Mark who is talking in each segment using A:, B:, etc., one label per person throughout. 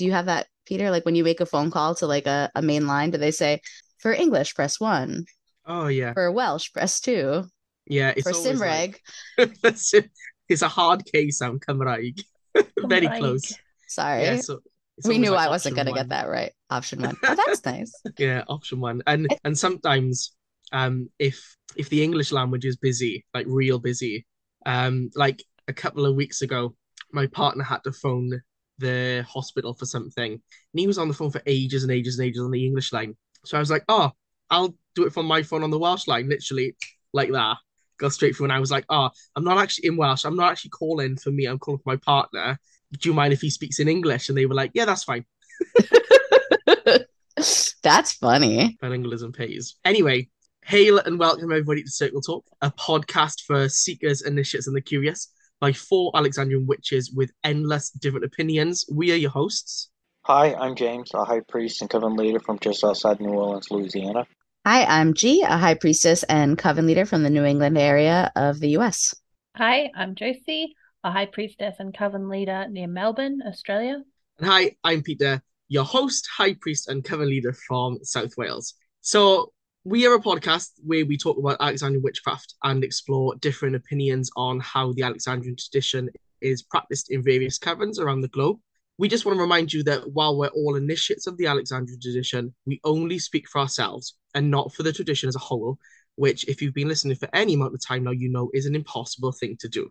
A: do you have that, Peter? Like when you make a phone call to like a, a main line, do they say for English press one?
B: Oh yeah.
A: For Welsh press two.
B: Yeah, it's
A: for Simreg.
B: Like, it's a hard case on Cymraeg. Very close.
A: Sorry. Yeah, so we knew like I wasn't going to get that right. Option one. Oh, that's nice.
B: yeah, option one. And and sometimes um if if the English language is busy, like real busy, um like a couple of weeks ago, my partner had to phone the hospital for something. And he was on the phone for ages and ages and ages on the English line. So I was like, oh, I'll do it from my phone on the Welsh line, literally like that. Go straight through. And I was like, oh, I'm not actually in Welsh. I'm not actually calling for me. I'm calling for my partner. Do you mind if he speaks in English? And they were like, yeah, that's fine.
A: that's funny.
B: Bilingualism pays. Anyway, hail and welcome everybody to Circle Talk, a podcast for seekers, initiates, and the curious by four Alexandrian witches with endless different opinions. We are your hosts.
C: Hi, I'm James, a high priest and coven leader from just outside New Orleans, Louisiana.
A: Hi, I'm G, a high priestess and coven leader from the New England area of the US.
D: Hi, I'm Josie, a high priestess and coven leader near Melbourne, Australia.
B: And hi, I'm Peter, your host, high priest, and coven leader from South Wales. So, we are a podcast where we talk about Alexandrian witchcraft and explore different opinions on how the Alexandrian tradition is practiced in various covens around the globe. We just want to remind you that while we're all initiates of the Alexandrian tradition, we only speak for ourselves and not for the tradition as a whole, which, if you've been listening for any amount of time now, you know is an impossible thing to do.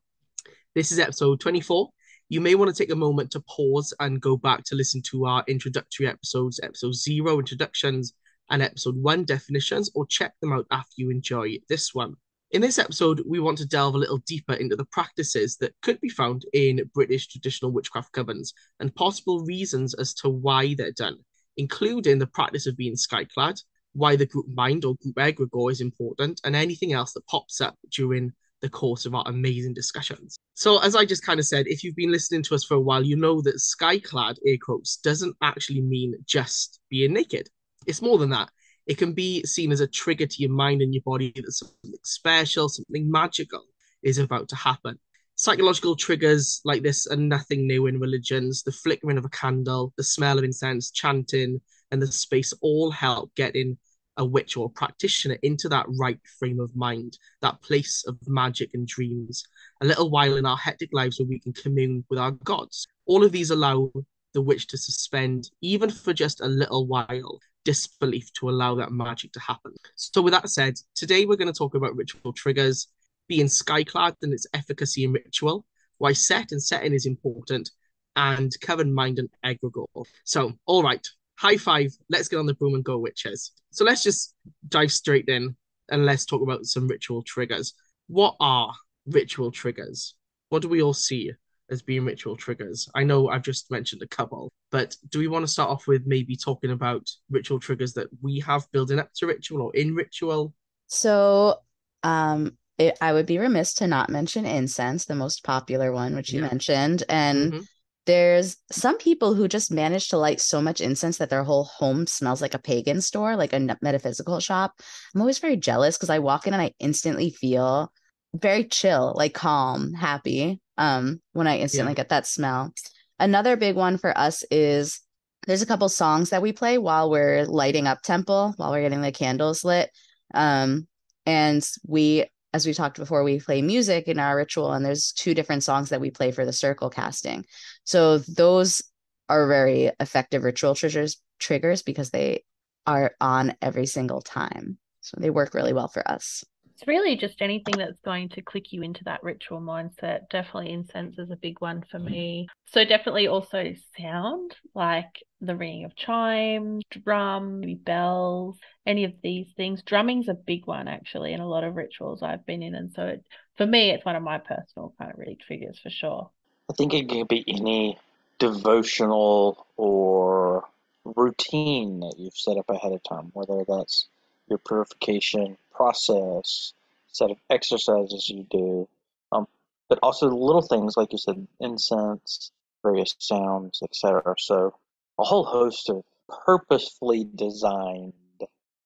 B: This is episode 24. You may want to take a moment to pause and go back to listen to our introductory episodes, episode zero introductions, and episode one definitions, or check them out after you enjoy this one. In this episode, we want to delve a little deeper into the practices that could be found in British traditional witchcraft covens and possible reasons as to why they're done, including the practice of being skyclad, why the group mind or group egregore is important, and anything else that pops up during the course of our amazing discussions. So, as I just kind of said, if you've been listening to us for a while, you know that skyclad, air quotes, doesn't actually mean just being naked. It's more than that it can be seen as a trigger to your mind and your body that something special, something magical is about to happen. Psychological triggers like this are nothing new in religions. The flickering of a candle, the smell of incense, chanting, and the space all help getting a witch or a practitioner into that right frame of mind, that place of magic and dreams, a little while in our hectic lives where we can commune with our gods. All of these allow the witch to suspend, even for just a little while, disbelief to allow that magic to happen. So, with that said, today we're going to talk about ritual triggers, being skyclad and its efficacy in ritual, why set and setting is important, and coven mind and egregore. So, all right, high five, let's get on the broom and go, witches. So, let's just dive straight in and let's talk about some ritual triggers. What are ritual triggers? What do we all see as being ritual triggers? I know I've just mentioned a couple, but do we want to start off with maybe talking about ritual triggers that we have building up to ritual or in ritual?
A: So, um, it, I would be remiss to not mention incense, the most popular one, which you yeah. mentioned, and. Mm-hmm. There's some people who just manage to light so much incense that their whole home smells like a pagan store, like a metaphysical shop. I'm always very jealous because I walk in and I instantly feel very chill, like calm, happy um, when I instantly yeah. get that smell. Another big one for us is there's a couple songs that we play while we're lighting up temple, while we're getting the candles lit. Um, and we, as we talked before, we play music in our ritual, and there's two different songs that we play for the circle casting. So those are very effective ritual triggers triggers because they are on every single time. So they work really well for us
D: it's really just anything that's going to click you into that ritual mindset. Definitely incense is a big one for mm. me. So definitely also sound, like the ringing of chimes, drum, maybe bells, any of these things. Drumming's a big one actually in a lot of rituals I've been in. And so it, for me, it's one of my personal kind of really triggers for sure.
C: I think it can be any devotional or routine that you've set up ahead of time, whether that's your purification process, set of exercises you do, um, but also little things like you said, incense, various sounds, etc. So a whole host of purposefully designed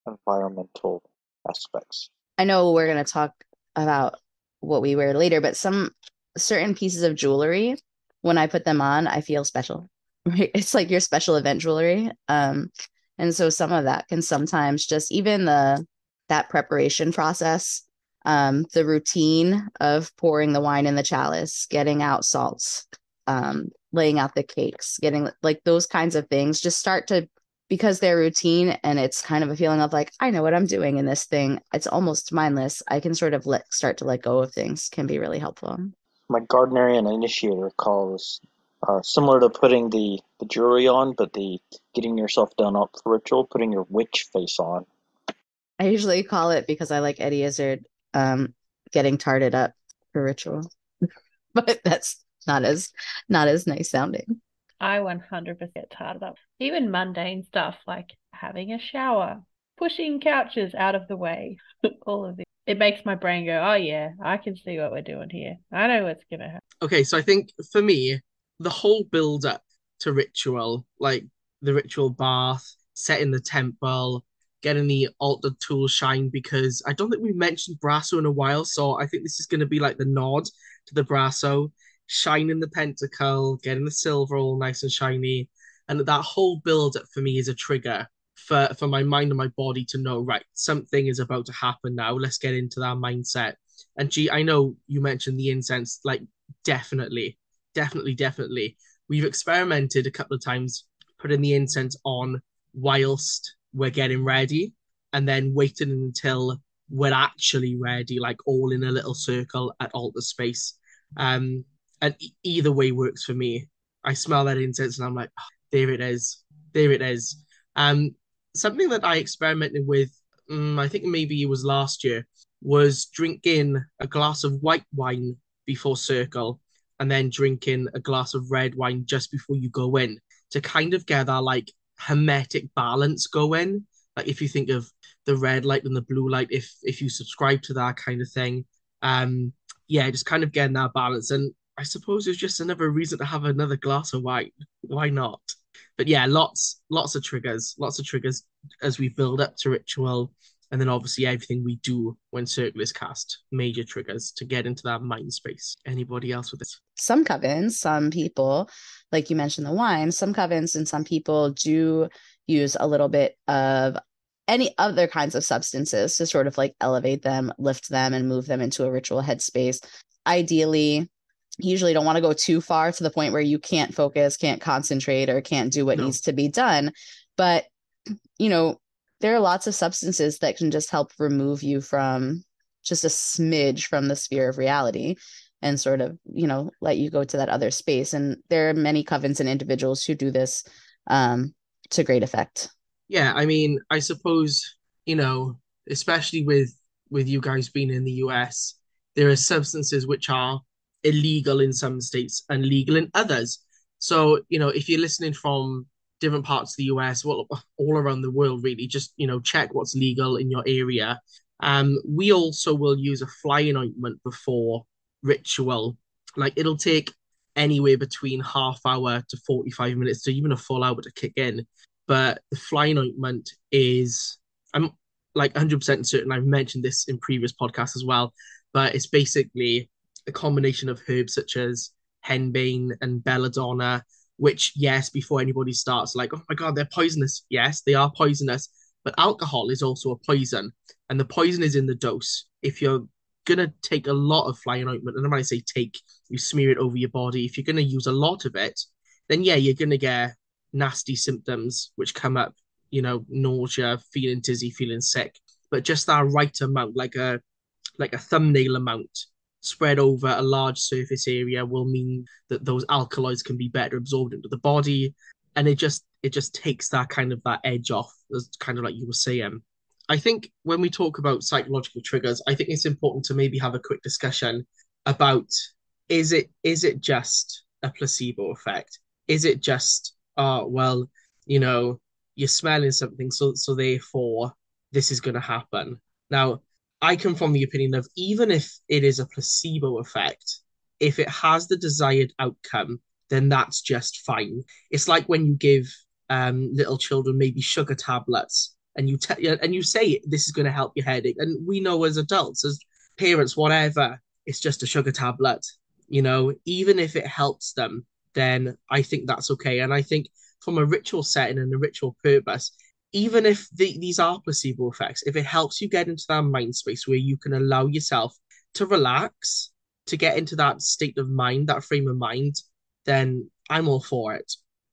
C: environmental aspects.
A: I know we're going to talk about what we wear later, but some certain pieces of jewelry, when I put them on, I feel special. it's like your special event jewelry. Um, and so some of that can sometimes just even the that preparation process, um, the routine of pouring the wine in the chalice, getting out salts, um, laying out the cakes, getting like those kinds of things just start to because they're routine and it's kind of a feeling of like I know what I'm doing in this thing. It's almost mindless. I can sort of let start to let go of things can be really helpful.
C: My Gardnerian initiator calls uh, similar to putting the, the jewelry on, but the getting yourself done up for ritual, putting your witch face on.
A: I usually call it because I like Eddie Izzard um, getting tarted up for ritual, but that's not as not as nice sounding.
D: I 100% get tarted up. Even mundane stuff like having a shower, pushing couches out of the way, all of it. It makes my brain go, oh yeah, I can see what we're doing here. I know what's gonna happen.
B: Okay, so I think for me, the whole build up to ritual, like the ritual bath, setting the temple, getting the altar tool shine, because I don't think we've mentioned Brasso in a while, so I think this is going to be like the nod to the Brasso, shining the pentacle, getting the silver all nice and shiny, and that whole build up for me is a trigger for for my mind and my body to know right something is about to happen now let's get into that mindset and G i know you mentioned the incense like definitely definitely, definitely. We've experimented a couple of times putting the incense on whilst we're getting ready and then waiting until we're actually ready, like all in a little circle at altar space. Um, and e- either way works for me. I smell that incense and I'm like, oh, there it is, there it is. Um, something that I experimented with, um, I think maybe it was last year, was drinking a glass of white wine before circle and then drinking a glass of red wine just before you go in to kind of get that like hermetic balance going. Like if you think of the red light and the blue light, if if you subscribe to that kind of thing, um, yeah, just kind of getting that balance. And I suppose it's just another reason to have another glass of wine. Why not? But yeah, lots lots of triggers, lots of triggers as we build up to ritual and then obviously everything we do when circle is cast major triggers to get into that mind space. Anybody else with this?
A: Some covens some people like you mentioned the wine some covens and some people do use a little bit of any other kinds of substances to sort of like elevate them lift them and move them into a ritual headspace. Ideally you usually don't want to go too far to the point where you can't focus can't concentrate or can't do what no. needs to be done. But you know there are lots of substances that can just help remove you from just a smidge from the sphere of reality and sort of you know let you go to that other space. And there are many covens and individuals who do this um, to great effect.
B: Yeah i mean i suppose you know especially with with you guys being in the us there are substances which are illegal in some states and legal in others. So you know if you're listening from different parts of the US, well, all around the world, really. Just you know, check what's legal in your area. Um, we also will use a flying ointment before ritual. Like it'll take anywhere between half hour to 45 minutes to even a full hour to kick in. But the flying ointment is, I'm like 100% certain I've mentioned this in previous podcasts as well, but it's basically a combination of herbs such as henbane and belladonna which yes before anybody starts like oh my god they're poisonous. Yes they are poisonous but alcohol is also a poison and the poison is in the dose. If you're gonna take a lot of flying ointment and when i say take you smear it over your body if you're gonna use a lot of it then yeah you're gonna get nasty symptoms which come up you know nausea feeling dizzy feeling sick. But just that right amount like a like a thumbnail amount spread over a large surface area will mean that those alkaloids can be better absorbed into the body. And it just it just takes that kind of that edge off as kind of like you were saying. I think when we talk about psychological triggers i think it's important to maybe have a quick discussion about is it is it just a placebo effect? Is it just uh well you know you're smelling something so so therefore this is going to happen. Now I come from the opinion of even if it is a placebo effect, if it has the desired outcome, then that's just fine. It's like when you give um, little children maybe sugar tablets and you te- and you say this is going to help your headache, and we know as adults, as parents, whatever, it's just a sugar tablet. You know, even if it helps them, then I think that's okay. And I think from a ritual setting and a ritual purpose, even if the, these are placebo effects, if it helps you get into that mind space where you can allow yourself to relax, to get into that state of mind, that frame of mind, then I'm all for it.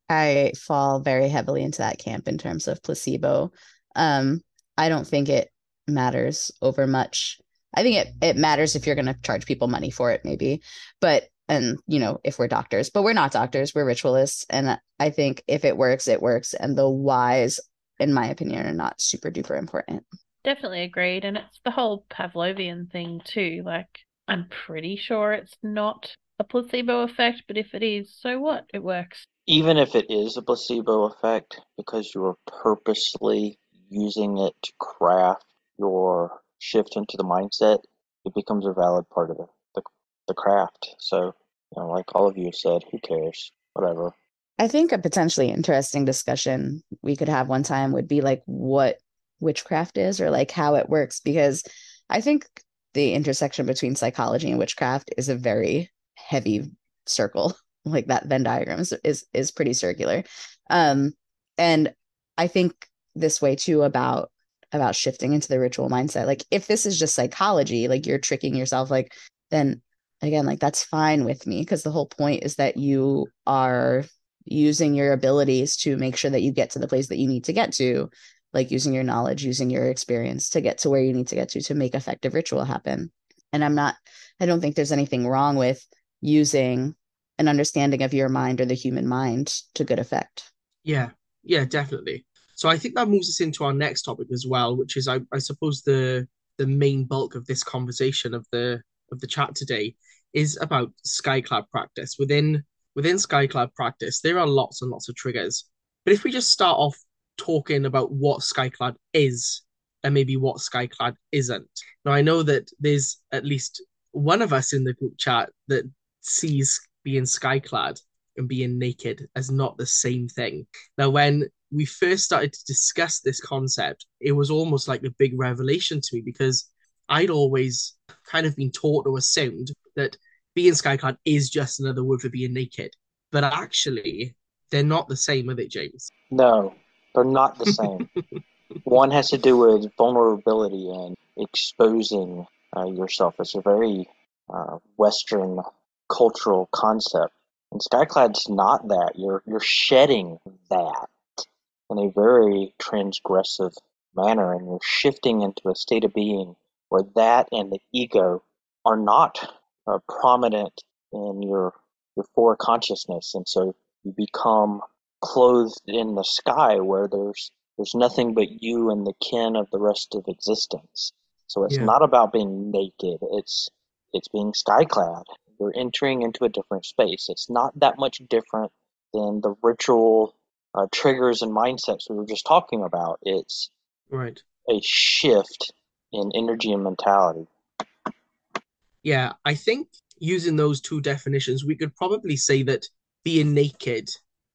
A: I fall very heavily into that camp in terms of placebo. Um, I don't think it matters over much. I think it, it matters if you're going to charge people money for it, maybe. But, and, you know, if we're doctors, but we're not doctors, we're ritualists. And I think if it works, it works. And the whys, in my opinion, are not super duper important.
D: Definitely agreed. And it's the whole Pavlovian thing, too. Like, I'm pretty sure it's not a placebo effect, but if it is, so what? It works.
C: Even if it is a placebo effect, because you are purposely using it to craft your shift into the mindset, it becomes a valid part of the, the, the craft. So, you know, like all of you said, who cares? Whatever.
A: I think a potentially interesting discussion we could have one time would be like what witchcraft is or like how it works, because I think the intersection between psychology and witchcraft is a very heavy circle. Like that Venn diagram is is, is pretty circular. Um, and I think this way too about about shifting into the ritual mindset. Like if this is just psychology, like you're tricking yourself, like then again, like that's fine with me because the whole point is that you are using your abilities to make sure that you get to the place that you need to get to, like using your knowledge, using your experience to get to where you need to get to to make effective ritual happen. And I'm not, I don't think there's anything wrong with using an understanding of your mind or the human mind to good effect.
B: Yeah, yeah, definitely. So I think that moves us into our next topic as well, which is I, I suppose the the main bulk of this conversation of the of the chat today is about skyclad practice. Within within skyclad practice, there are lots and lots of triggers. But if we just start off talking about what skyclad is and maybe what skyclad isn't. Now I know that there's at least one of us in the group chat that sees being skyclad and being naked as not the same thing. Now when we first started to discuss this concept, it was almost like a big revelation to me because I'd always kind of been taught or assumed that being skyclad is just another word for being naked. But actually, they're not the same, are they, James?
C: No, they're not the same. One has to do with vulnerability and exposing uh, yourself. It's a very uh, Western cultural concept. And skyclad's not that. You're you're shedding that in a very transgressive manner, and you're shifting into a state of being where that and the ego are not uh, prominent in your your fore consciousness, and so you become clothed in the sky where there's there's nothing but you and the kin of the rest of existence. So it's yeah. not about being naked. It's it's being skyclad. You're entering into a different space. It's not that much different than the ritual uh, triggers and mindsets we were just talking about. It's
B: right
C: a shift in energy and mentality.
B: Yeah, I think using those two definitions, we could probably say that being naked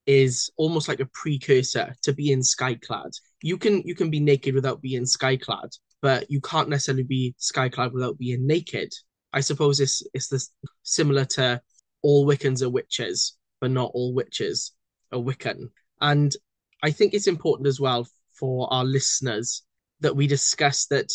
B: is almost like a precursor to being skyclad. You can you can be naked without being skyclad, but you can't necessarily be skyclad without being naked. I suppose it's it's this similar to all Wiccans are witches, but not all witches are Wiccan. And I think it's important as well for our listeners that we discuss that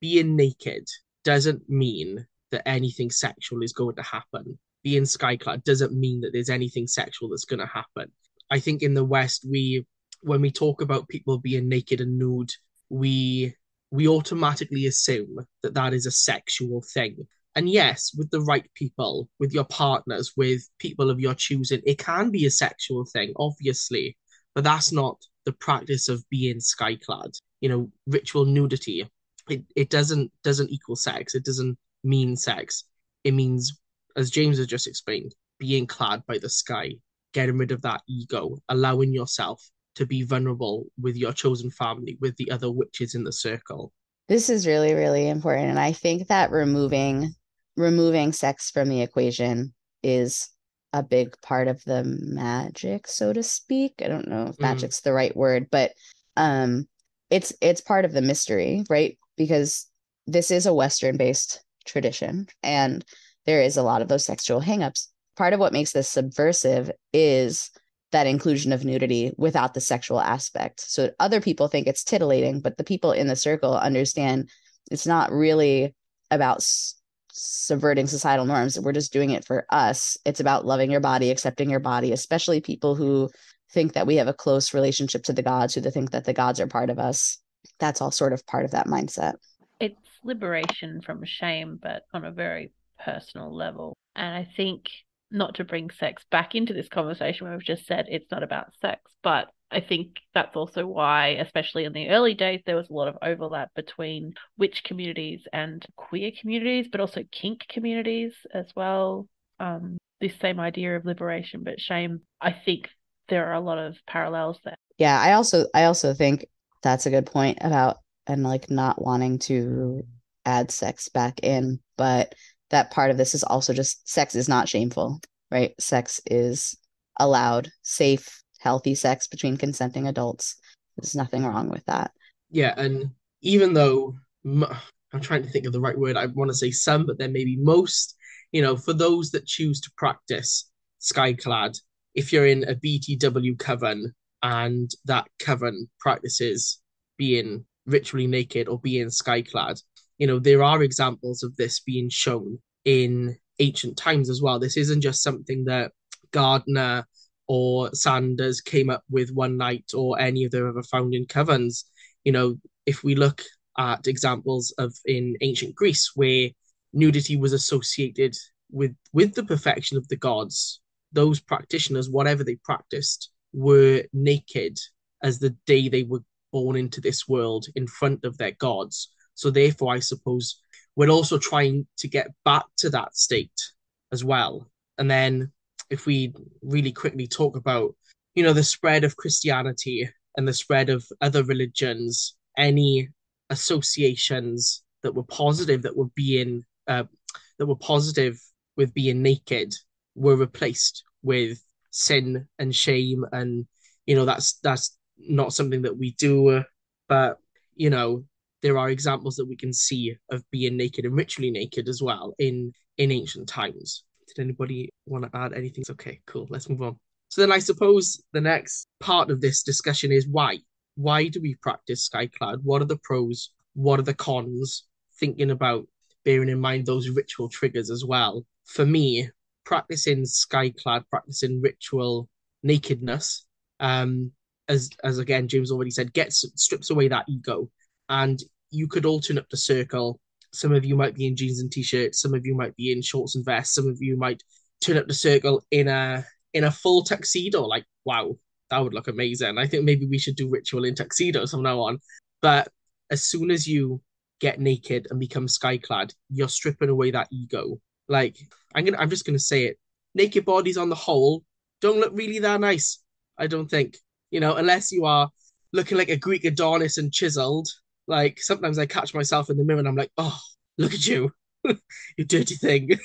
B: being naked doesn't mean that anything sexual is going to happen. Being skyclad doesn't mean that there's anything sexual that's going to happen. I think in the West, we when we talk about people being naked and nude, we we automatically assume that that is a sexual thing. And yes, with the right people, with your partners, with people of your choosing, it can be a sexual thing, obviously but that's not the practice of being skyclad. You know, ritual nudity. It, it doesn't doesn't equal sex. It doesn't mean sex. It means, as James has just explained, being clad by the sky, getting rid of that ego, allowing yourself to be vulnerable with your chosen family, with the other witches in the circle.
A: This is really, really important. And I think that removing removing sex from the equation is a big part of the magic, so to speak. I don't know if mm. magic's the right word, but um it's it's part of the mystery, right? Because this is a Western based tradition and there is a lot of those sexual hangups part of what makes this subversive is that inclusion of nudity without the sexual aspect. So other people think it's titillating, but the people in the circle understand it's not really about s- subverting societal norms. We're just doing it for us. It's about loving your body, accepting your body, especially people who think that we have a close relationship to the gods, who think that the gods are part of us. That's all sort of part of that mindset.
D: It's liberation from shame, but on a very personal level. And I think not to bring sex back into this conversation where we've just said it's not about sex, but I think that's also why, especially in the early days, there was a lot of overlap between witch communities and queer communities, but also kink communities as well. Um, this same idea of liberation but shame. I think there are a lot of parallels there.
A: Yeah, I also I also think that's a good point about and like not wanting to add sex back in, but that part of this is also just sex is not shameful, right? Sex is allowed, safe, healthy sex between consenting adults. There's nothing wrong with that.
B: Yeah, and even though I'm trying to think of the right word, I want to say some, but then maybe most, you know, for those that choose to practice Skyclad, if you're in a BTW coven and that coven practices being ritually naked or being Skyclad, you know, there are examples of this being shown in ancient times as well. This isn't just something that Gardner or Sanders came up with one night or any of the other founding covens. You know, if we look at examples of in ancient Greece where nudity was associated with with the perfection of the gods, those practitioners, whatever they practiced, were naked as the day they were born into this world in front of their gods. So therefore, I suppose we're also trying to get back to that state as well. And then if we really quickly talk about, you know, the spread of Christianity and the spread of other religions, any associations that were positive that were being uh, that were positive with being naked were replaced with sin and shame and you know that's that's not something that we do but you know there are examples that we can see of being naked and ritually naked as well in in ancient times. Did anybody want to add anything? Okay, cool. Let's move on. So then I suppose the next part of this discussion is why. Why do we practice Skyclad? What are the pros? What are the cons? Thinking about bearing in mind those ritual triggers as well. For me, practicing Skyclad, practicing ritual nakedness, um, as as again James already said, gets strips away that ego and you could all turn up the circle. Some of you might be in jeans and t-shirts. Some of you might be in shorts and vests. Some of you might turn up the circle in a in a full tuxedo. Like, wow, that would look amazing. I think maybe we should do ritual in tuxedos from now on. But as soon as you get naked and become skyclad, you're stripping away that ego. Like, I'm gonna, I'm just gonna say it. Naked bodies on the whole don't look really that nice. I don't think. You know, unless you are looking like a Greek Adonis and chiseled, like sometimes I catch myself in the mirror and I'm like, oh, look at you, you dirty thing.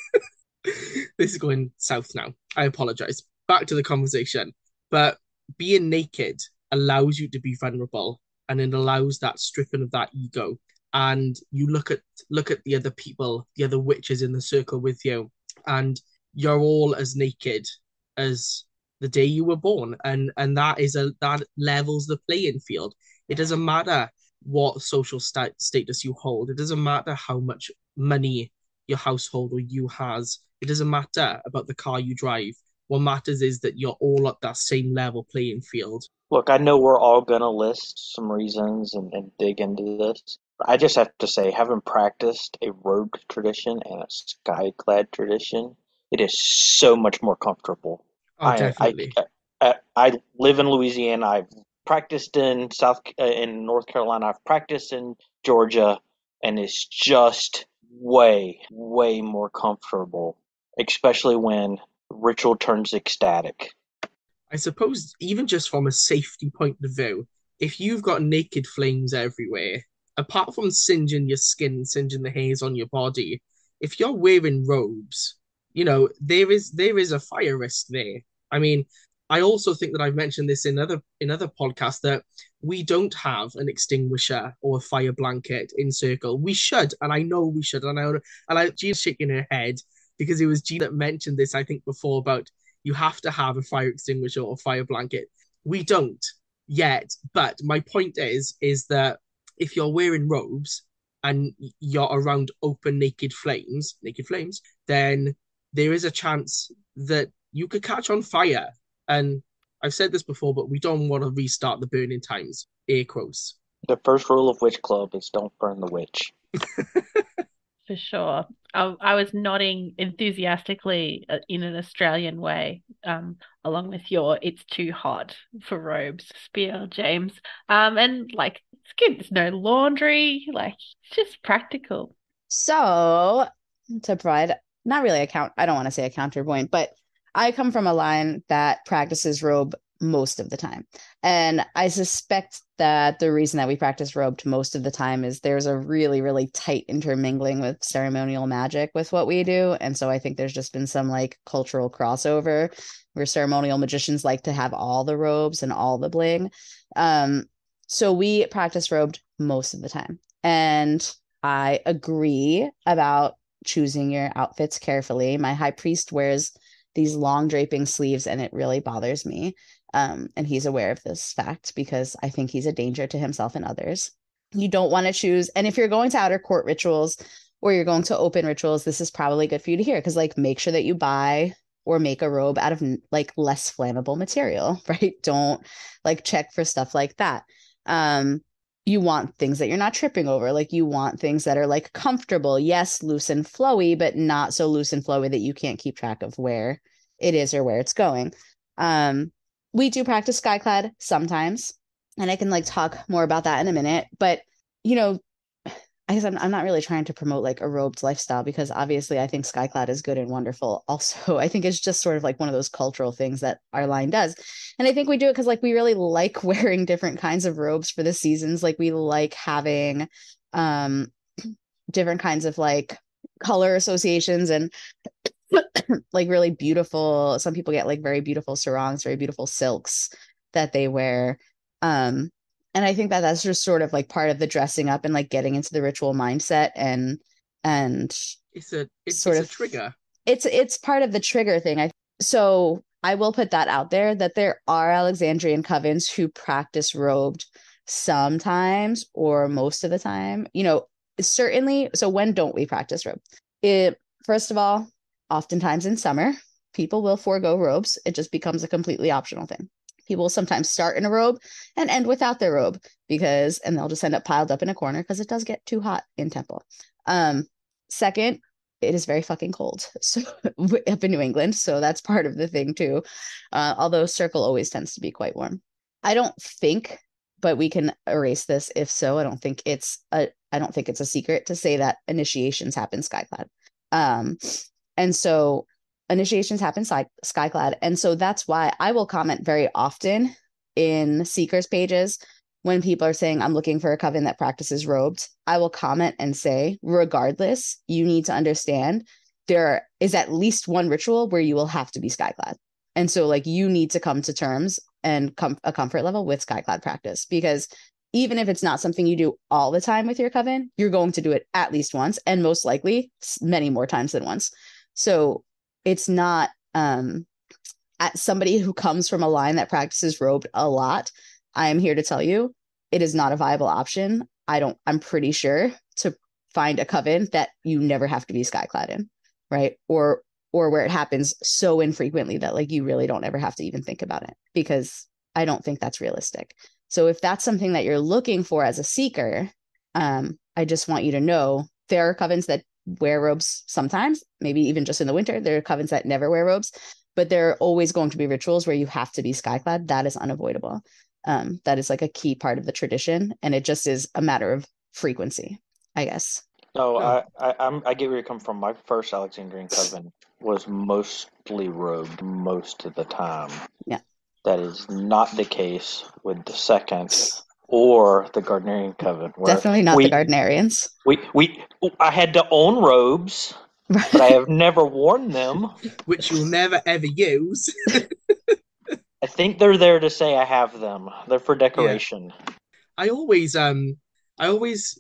B: this is going south now. I apologize. Back to the conversation. But being naked allows you to be vulnerable and it allows that stripping of that ego. And you look at look at the other people, the other witches in the circle with you, and you're all as naked as the day you were born. And and that is a that levels the playing field. It doesn't matter what social stat- status you hold. It doesn't matter how much money your household or you has. It doesn't matter about the car you drive. What matters is that you're all at that same level playing field.
C: Look, I know we're all going to list some reasons and, and dig into this. I just have to say, having practiced a rogue tradition and a skyclad tradition, it is so much more comfortable.
B: Oh, definitely.
C: I, I, I live in Louisiana. I've practiced in South uh, in North Carolina. I've practiced in Georgia, and it's just way way more comfortable, especially when ritual turns ecstatic.
B: I suppose even just from a safety point of view, if you've got naked flames everywhere, apart from singeing your skin, singeing the hairs on your body, if you're wearing robes, you know there is there is a fire risk there. I mean, I also think that I've mentioned this in other in other podcasts that we don't have an extinguisher or a fire blanket in Circle. We should, and I know we should. And I and I, she's shaking her head. because it was Gina that mentioned this, I think, before about you have to have a fire extinguisher or fire blanket. We don't yet, but my point is, is that if you're wearing robes and you're around open naked flames, naked flames, then there is a chance that you could catch on fire. And I've said this before, but we don't want to restart the burning times. Air quotes.
C: The first rule of Witch Club is don't burn the witch.
D: For sure. I, I was nodding enthusiastically uh, in an Australian way, um, along with your "It's too hot for robes" spiel, James. Um, and like it's good. There's no laundry. Like it's just practical.
A: So to provide not really a count, I don't want to say a counterpoint, but I come from a line that practices robe most of the time. And I suspect that the reason that we practice robed most of the time is there's a really, really tight intermingling with ceremonial magic with what we do. And so I think there's just been some like cultural crossover where ceremonial magicians like to have all the robes and all the bling. Um, so we practice robed most of the time. And I agree about choosing your outfits carefully. My high priest wears these long draping sleeves and it really bothers me. Um, and he's aware of this fact because I think he's a danger to himself and others. You don't want to choose, and if you're going to outer court rituals or you're going to open rituals, this is probably good for you to hear because, like, make sure that you buy or make a robe out of like less flammable material, right? Don't like check for stuff like that. Um, you want things that you're not tripping over. Like you want things that are like comfortable. Yes, loose and flowy, but not so loose and flowy that you can't keep track of where it is or where it's going. Um, we do practice skyclad sometimes, and I can like talk more about that in a minute. But you know, I guess I'm, I'm not really trying to promote like a robed lifestyle because obviously I think skyclad is good and wonderful. Also, I think it's just sort of like one of those cultural things that our line does. And I think we do it because like we really like wearing different kinds of robes for the seasons. Like we like having um different kinds of like color associations and like really beautiful some people get like very beautiful sarongs very beautiful silks that they wear. Um and i think that that's just sort of like part of the dressing up and like getting into the ritual mindset and and
B: it's a it's sort it's of a trigger.
A: it's it's part of the trigger thing. I so i will put that out there that there are alexandrian covens who practice robed sometimes or most of the time. You know certainly so when don't we practice robe? It first of all oftentimes in summer, people will forego robes. It just becomes a completely optional thing. People will sometimes start in a robe and end without their robe because, and they'll just end up piled up in a corner because it does get too hot in Temple. Um, second, it is very fucking cold so up in New England, so that's part of the thing too. Uh, although Circle always tends to be quite warm. I don't think, but we can erase this if so. I don't think it's a I don't think it's a secret to say that initiations happen skyclad. Um, and so initiations happen sky, skyclad. And so that's why I will comment very often in seekers pages when people are saying I'm looking for a coven that practices robed, I will comment and say, regardless, you need to understand there is at least one ritual where you will have to be skyclad. And so like you need to come to terms and come a comfort level with skyclad practice because even if it's not something you do all the time with your coven, you're going to do it at least once and most likely many more times than once. So it's not um at somebody who comes from a line that practices robed a lot. I am here to tell you it is not a viable option. I don't I'm pretty sure to find a coven that you never have to be skyclad in, right? Or or where it happens so infrequently that like you really don't ever have to even think about it because I don't think that's realistic. So if that's something that you're looking for as a seeker, um, I just want you to know there are covens that wear robes sometimes, maybe even just in the winter. There are covens that never wear robes, but there are always going to be rituals where you have to be skyclad. That is unavoidable. Um, that is like a key part of the tradition, and it just is a matter of frequency, I guess.
C: No, I, I I'm I get where you come from. My first Alexandrian coven was mostly robed most of the time.
A: Yeah.
C: That is not the case with the second or the Gardnerian Coven.
A: Definitely not we, the Gardnerians.
C: We we I had to own robes, but I have never worn them.
B: Which you'll never ever use.
C: I think they're there to say I have them. They're for decoration.
B: Yeah. I always um I always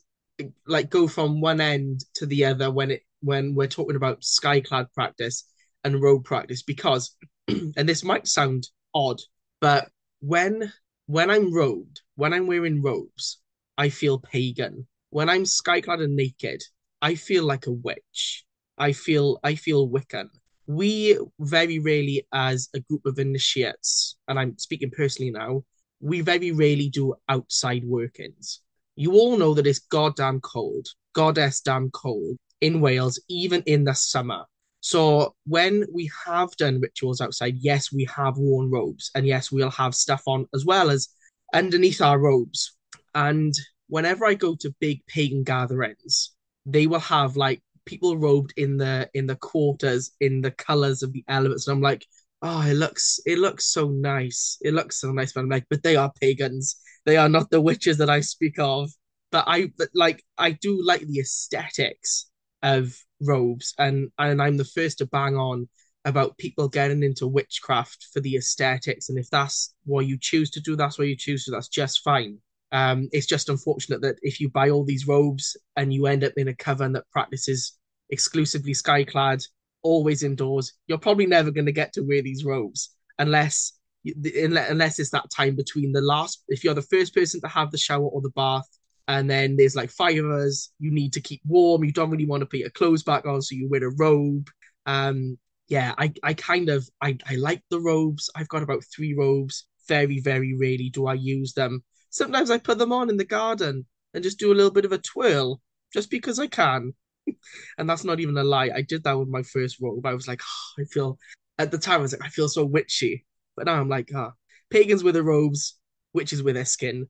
B: like go from one end to the other when it when we're talking about skyclad practice and robe practice because, and this might sound odd, but when when I'm robed, when I'm wearing robes, I feel pagan. When I'm skyclad and naked, I feel like a witch. I feel I feel Wiccan. We very rarely, as a group of initiates, and I'm speaking personally now, we very rarely do outside workings. You all know that it's goddamn cold, goddess damn cold in Wales, even in the summer. So when we have done rituals outside, yes, we have worn robes, and yes, we'll have stuff on as well as underneath our robes. And whenever I go to big pagan gatherings, they will have like people robed in the in the quarters in the colors of the elements, and I'm like, oh, it looks it looks so nice. It looks so nice, but I'm like, but they are pagans. They are not the witches that I speak of. But I but like I do like the aesthetics of robes, and and I'm the first to bang on about people getting into witchcraft for the aesthetics, and if that's what you choose to do, that's what you choose to. That's just fine. Um, it's just unfortunate that if you buy all these robes and you end up in a coven that practices exclusively skyclad, always indoors, you're probably never going to get to wear these robes unless unless it's that time between the last. If you're the first person to have the shower or the bath, and then there's like five of us, you need to keep warm. You don't really want to put your clothes back on, so you wear a robe. Um, yeah, I, I kind of I, I like the robes. I've got about three robes. Very, very rarely do I use them. Sometimes I put them on in the garden and just do a little bit of a twirl just because I can. and that's not even a lie. I did that with my first robe. I was like, oh, I feel at the time I was like, I feel so witchy. But now I'm like, ah, oh, pagans with their robes, witches with their skin.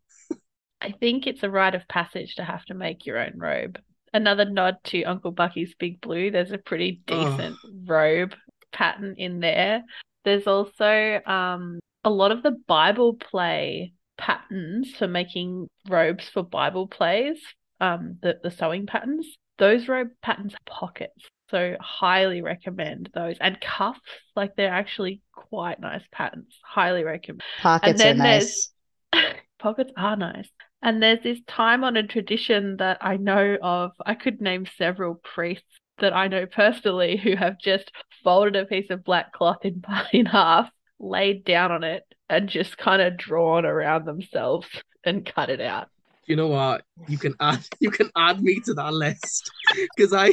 D: I think it's a rite of passage to have to make your own robe. Another nod to Uncle Bucky's Big Blue. There's a pretty decent oh. robe pattern in there. There's also um, a lot of the Bible play patterns for making robes for Bible plays, um, the, the sewing patterns. Those robe patterns have pockets. So highly recommend those. And cuffs, like they're actually quite nice patterns. Highly recommend.
A: Pockets are nice.
D: pockets are nice. And there's this time honored tradition that I know of. I could name several priests that I know personally who have just folded a piece of black cloth in, in half, laid down on it, and just kind of drawn around themselves and cut it out.
B: You know what? You can add you can add me to that list because I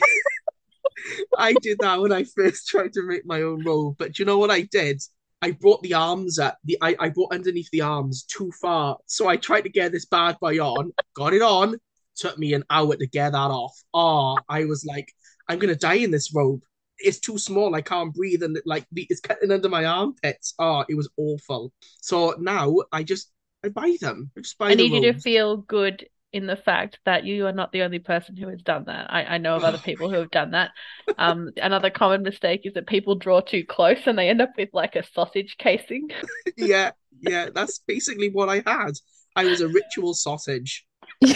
B: I did that when I first tried to make my own robe. But you know what I did? I brought the arms at the I, I brought underneath the arms too far. So I tried to get this bad boy on, got it on, took me an hour to get that off. Oh, I was like, I'm gonna die in this robe. It's too small. I can't breathe, and like it's cutting under my armpits. Oh, it was awful. So now I just I buy them. I just buy.
D: I need
B: you
D: to feel good in the fact that you are not the only person who has done that. I, I know of other people who have done that. Um, another common mistake is that people draw too close and they end up with like a sausage casing.
B: yeah, yeah, that's basically what I had. I was a ritual sausage.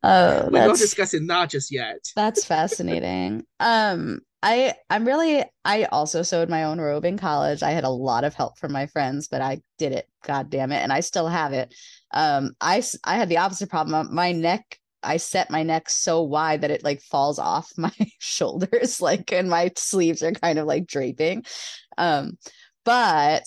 A: Oh,
B: we're not discussing that just yet.
A: That's fascinating. um, I I'm really I also sewed my own robe in college. I had a lot of help from my friends, but I did it. God damn it, and I still have it. Um, I I had the opposite problem. My neck I set my neck so wide that it like falls off my shoulders, like, and my sleeves are kind of like draping. Um, but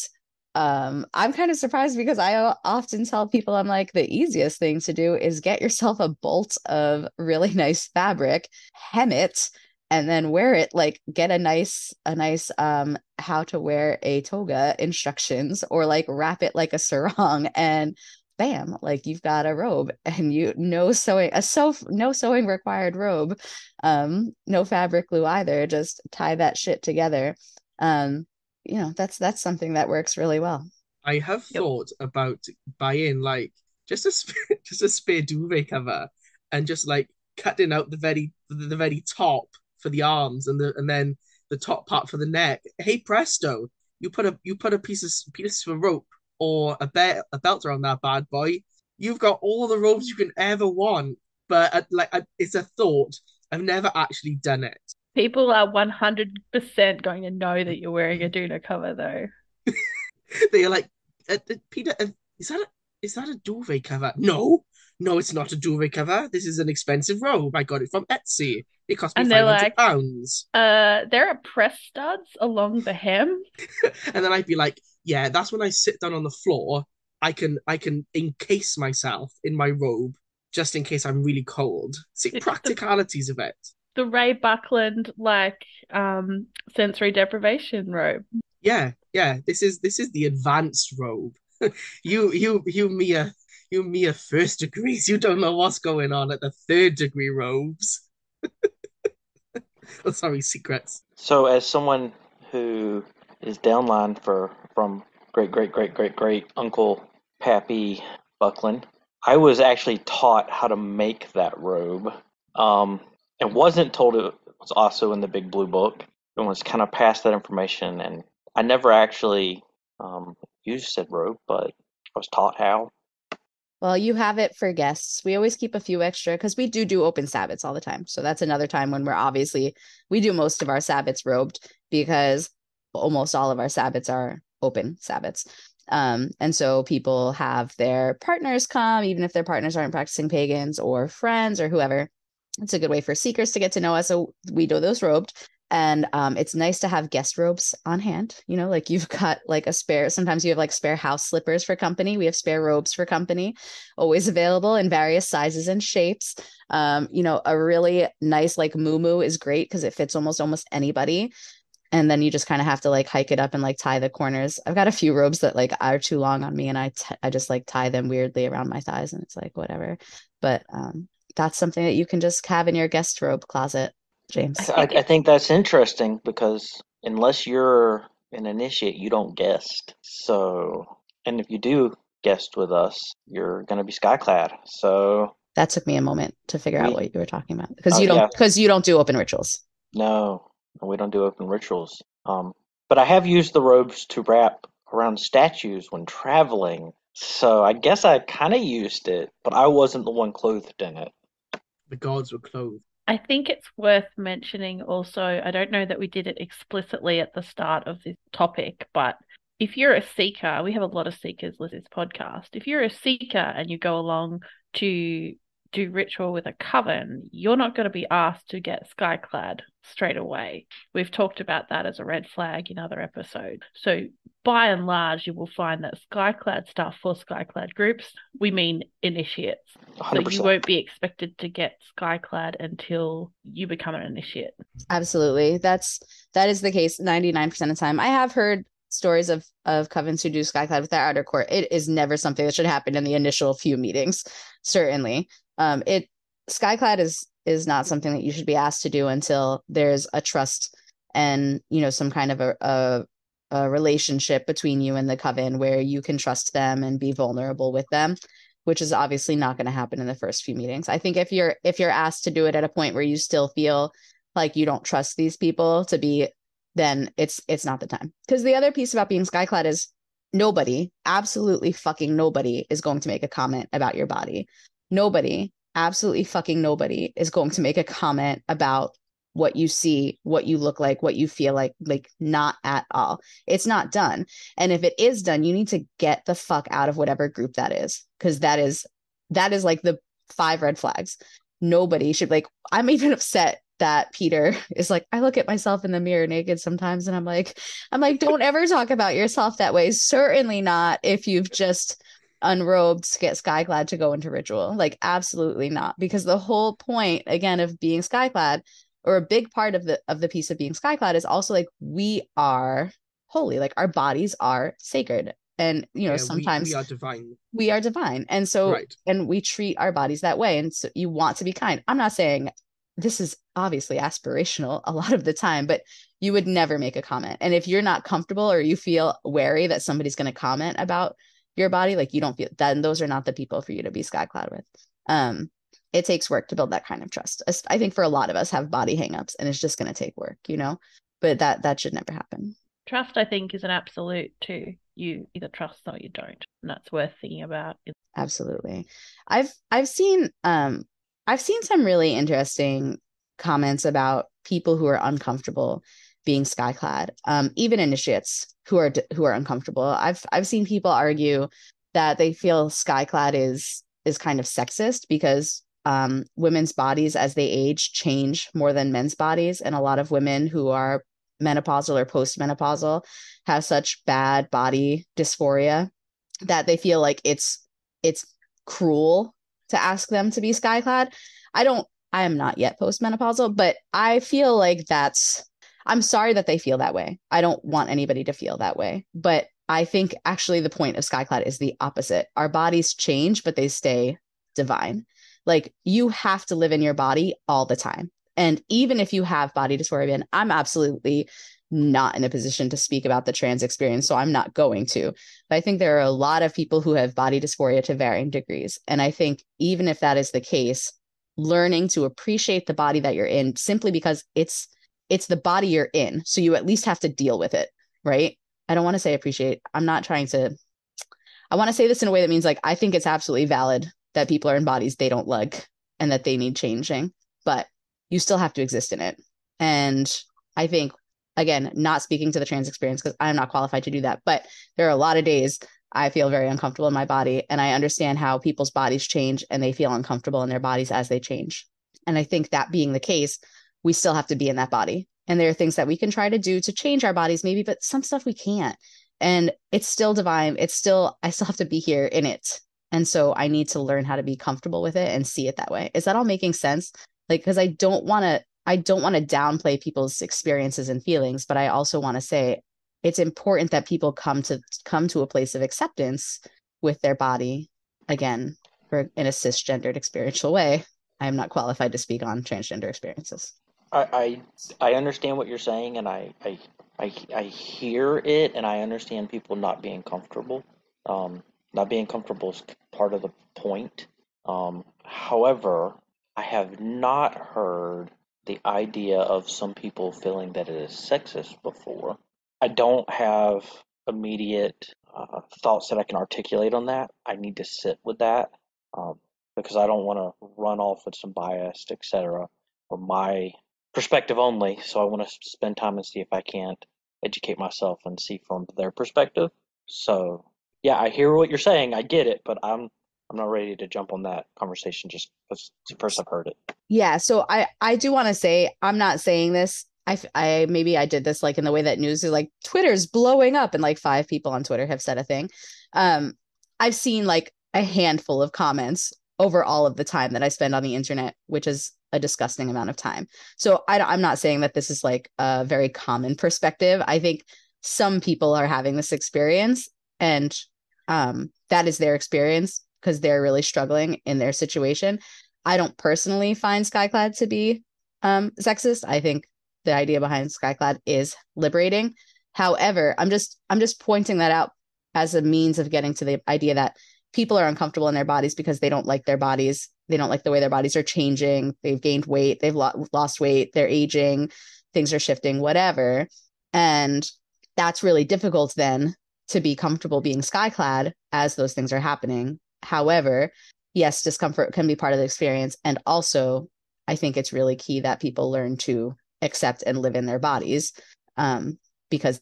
A: um i'm kind of surprised because i often tell people i'm like the easiest thing to do is get yourself a bolt of really nice fabric hem it and then wear it like get a nice a nice um how to wear a toga instructions or like wrap it like a sarong and bam like you've got a robe and you no sewing a so no sewing required robe um no fabric glue either just tie that shit together um you know that's that's something that works really well
B: i have yep. thought about buying like just a just a spare duvet cover and just like cutting out the very the very top for the arms and the and then the top part for the neck. Hey presto you put a you put a piece of piece of rope or a belt a belt around that bad boy. You've got all the robes you can ever want but like it's a thought. I've never actually done it.
D: People are 100% going to know that you're wearing a Duna cover, though.
B: They're like, uh, uh, Peter, uh, is that a, is that a duvet cover? No, no, it's not a duvet cover. This is an expensive robe. I got it from Etsy. It cost me
D: And they're
B: 500
D: like-
B: pounds.
D: Uh, there are press studs along the hem.
B: and then I'd be like, yeah, that's when I sit down on the floor. I can I can encase myself in my robe just in case I'm really cold. See
D: It's the-
B: practicalities of it.
D: The Ray Buckland like um sensory deprivation robe.
B: Yeah, yeah. This is this is the advanced robe. you you you mere you mere first degrees. You don't know what's going on at the third degree robes. oh, sorry, secrets.
C: So, as someone who is downline for from great great great great great uncle Pappy Buckland, I was actually taught how to make that robe, um, and wasn't told it was also in the Big Blue Book, and was kind of passed that information. And I never actually um, used said robe, but I was taught how.
A: Well, you have it for guests. We always keep a few extra because we do do open sabbats all the time. So that's another time when we're obviously we do most of our sabbats robed because almost all of our sabbats are open sabbats. Um, and so people have their partners come, even if their partners aren't practicing pagans or friends or whoever. It's a good way for seekers to get to know us. So we do those robed. And um, it's nice to have guest robes on hand. You know, like you've got like a spare, sometimes you have like spare house slippers for company. We have spare robes for company, always available in various sizes and shapes. Um, you know, a really nice like moo is great because it fits almost almost anybody and then you just kind of have to like hike it up and like tie the corners. I've got a few robes that like are too long on me and I t- I just like tie them weirdly around my thighs and it's like whatever. But um that's something that you can just have in your guest robe closet, James.
C: I, I think that's interesting because unless you're an initiate, you don't guest. So, and if you do guest with us, you're going to be skyclad. So,
A: That took me a moment to figure out what you were talking about because
C: Oh,
A: you don't
C: yeah.
A: because you don't do open rituals.
C: no, we don't do open rituals. Um, but I have used the robes to wrap around statues when traveling. So I guess I kind of used it, but I wasn't the one clothed in it.
B: The gods were clothed.
D: I think it's worth mentioning also, I don't know that we did it explicitly at the start of this topic, but if you're a seeker, we have a lot of seekers with this podcast. If you're a seeker and you go along to do ritual with a coven, you're not going to be asked to get skyclad straight away. We've talked about that as a red flag in other episodes. So by and large, you will find that skyclad stuff for skyclad groups, we mean initiates. So
C: 100%.
D: you won't be expected to get skyclad until you become an initiate.
A: Absolutely. That's that is the case 99% of the time. I have heard stories of of covens who do skyclad with their outer court. It is never something that should happen in the initial few meetings, certainly. Um it skyclad is is not something that you should be asked to do until there's a trust and you know some kind of a, a a relationship between you and the coven where you can trust them and be vulnerable with them which is obviously not going to happen in the first few meetings. I think if you're if you're asked to do it at a point where you still feel like you don't trust these people to be then it's it's not the time. Because the other piece about being skyclad is nobody absolutely fucking nobody is going to make a comment about your body nobody absolutely fucking nobody is going to make a comment about what you see what you look like what you feel like like not at all. It's not done. And if it is done you need to get the fuck out of whatever group that is because that is that is like the five red flags. Nobody should like i'm even upset that peter is like i look at myself in the mirror naked sometimes and i'm like i'm like don't ever talk about yourself that way. Certainly not if you've just unrobed to get skyclad to go into ritual. Like absolutely not. Because the whole point again of being skyclad or a big part of the of the piece of being skyclad is also like we are holy. Like our bodies are sacred. And you know
B: Yeah, we-
A: sometimes
B: we, are divine.
A: we are divine. And so
B: right.
A: and we treat our bodies that way. And so you want to be kind. I'm not saying this is obviously aspirational a lot of the time but you would never make a comment. And if you're not comfortable or you feel wary that somebody's going to comment about your body like you don't feel then those are not the people for you to be skyclad with um it takes work to build that kind of trust i think for a lot of us have body hangups and it's just going to take work you know but that that should never happen
D: Trust, I think, is an absolute too. You either trust or you don't. And that's worth thinking about.
A: absolutely i've i've seen um i've seen some really interesting comments about people who are uncomfortable being skyclad um even initiates who are who are uncomfortable. I've i've seen people argue that they feel skyclad is is kind of sexist because um, women's bodies as they age change more than men's bodies and a lot of women who are menopausal or postmenopausal have such bad body dysphoria that they feel like it's it's cruel to ask them to be skyclad. I don't i am not yet postmenopausal but i feel like that's i'm sorry that they feel that way i don't want anybody to feel that way but i think actually the point of skyclad is the opposite our bodies change but they stay divine like you have to live in your body all the time. And even if you have body dysphoria, and I'm absolutely not in a position to speak about the trans experience, so I'm not going to. But I think there are a lot of people who have body dysphoria to varying degrees. And I think even if that is the case, learning to appreciate the body that you're in simply because it's it's the body you're in. So you at least have to deal with it, right? I don't want to say appreciate. I'm not trying to I want to say this in a way that means like I think it's absolutely valid that people are in bodies they don't like and that they need changing, but you still have to exist in it. And I think, again, not speaking to the trans experience because I'm not qualified to do that, but there are a lot of days I feel very uncomfortable in my body. And I understand how people's bodies change and they feel uncomfortable in their bodies as they change. And I think that being the case, we still have to be in that body. And there are things that we can try to do to change our bodies, maybe, but some stuff we can't. And it's still divine. It's still, I still have to be here in it. And so I need to learn how to be comfortable with it and see it that way. Is that all making sense? Like, because I don't want to, I don't want to downplay people's experiences and feelings, but I also want to say it's important that people come to come to a place of acceptance with their body again for in a cisgendered experiential way. I am not qualified to speak on transgender experiences.
C: I, I understand what you're saying, and I, I I I hear it, and I understand people not being comfortable. Um, not being comfortable is part of the point. Um, however, I have not heard the idea of some people feeling that it is sexist before. I don't have immediate uh, thoughts that I can articulate on that. I need to sit with that um, because I don't want to run off with some bias, etc., or my perspective only. So I want to spend time and see if I can't educate myself and see from their perspective. So yeah, I hear what you're saying. I get it, but I'm I'm not ready to jump on that conversation just because first I've heard it.
A: Yeah, so I I do want to say I'm not saying this. I I maybe I did this like in the way that news is like Twitter's blowing up and like five people on Twitter have said a thing. Um, I've seen like a handful of comments over all of the time that I spend on the internet, which is a disgusting amount of time. So I, I'm not saying that this is like a very common perspective. I think some people are having this experience and um, that is their experience because they're really struggling in their situation. I don't personally find Skyclad to be um, sexist. I think the idea behind Skyclad is liberating. However, I'm just I'm just pointing that out as a means of getting to the idea that people are uncomfortable in their bodies because they don't like their bodies. They don't like the way their bodies are changing. They've gained weight. They've lo- lost weight. They're aging. Things are shifting. Whatever, and that's really difficult then to be comfortable being skyclad as those things are happening. However, yes, discomfort can be part of the experience. And also, I think it's really key that people learn to accept and live in their bodies um, because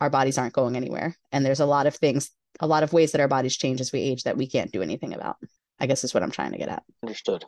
A: our bodies aren't going anywhere. And there's a lot of things, a lot of ways that our bodies change as we age that we can't do anything about. I guess is what I'm trying to get at.
C: Understood.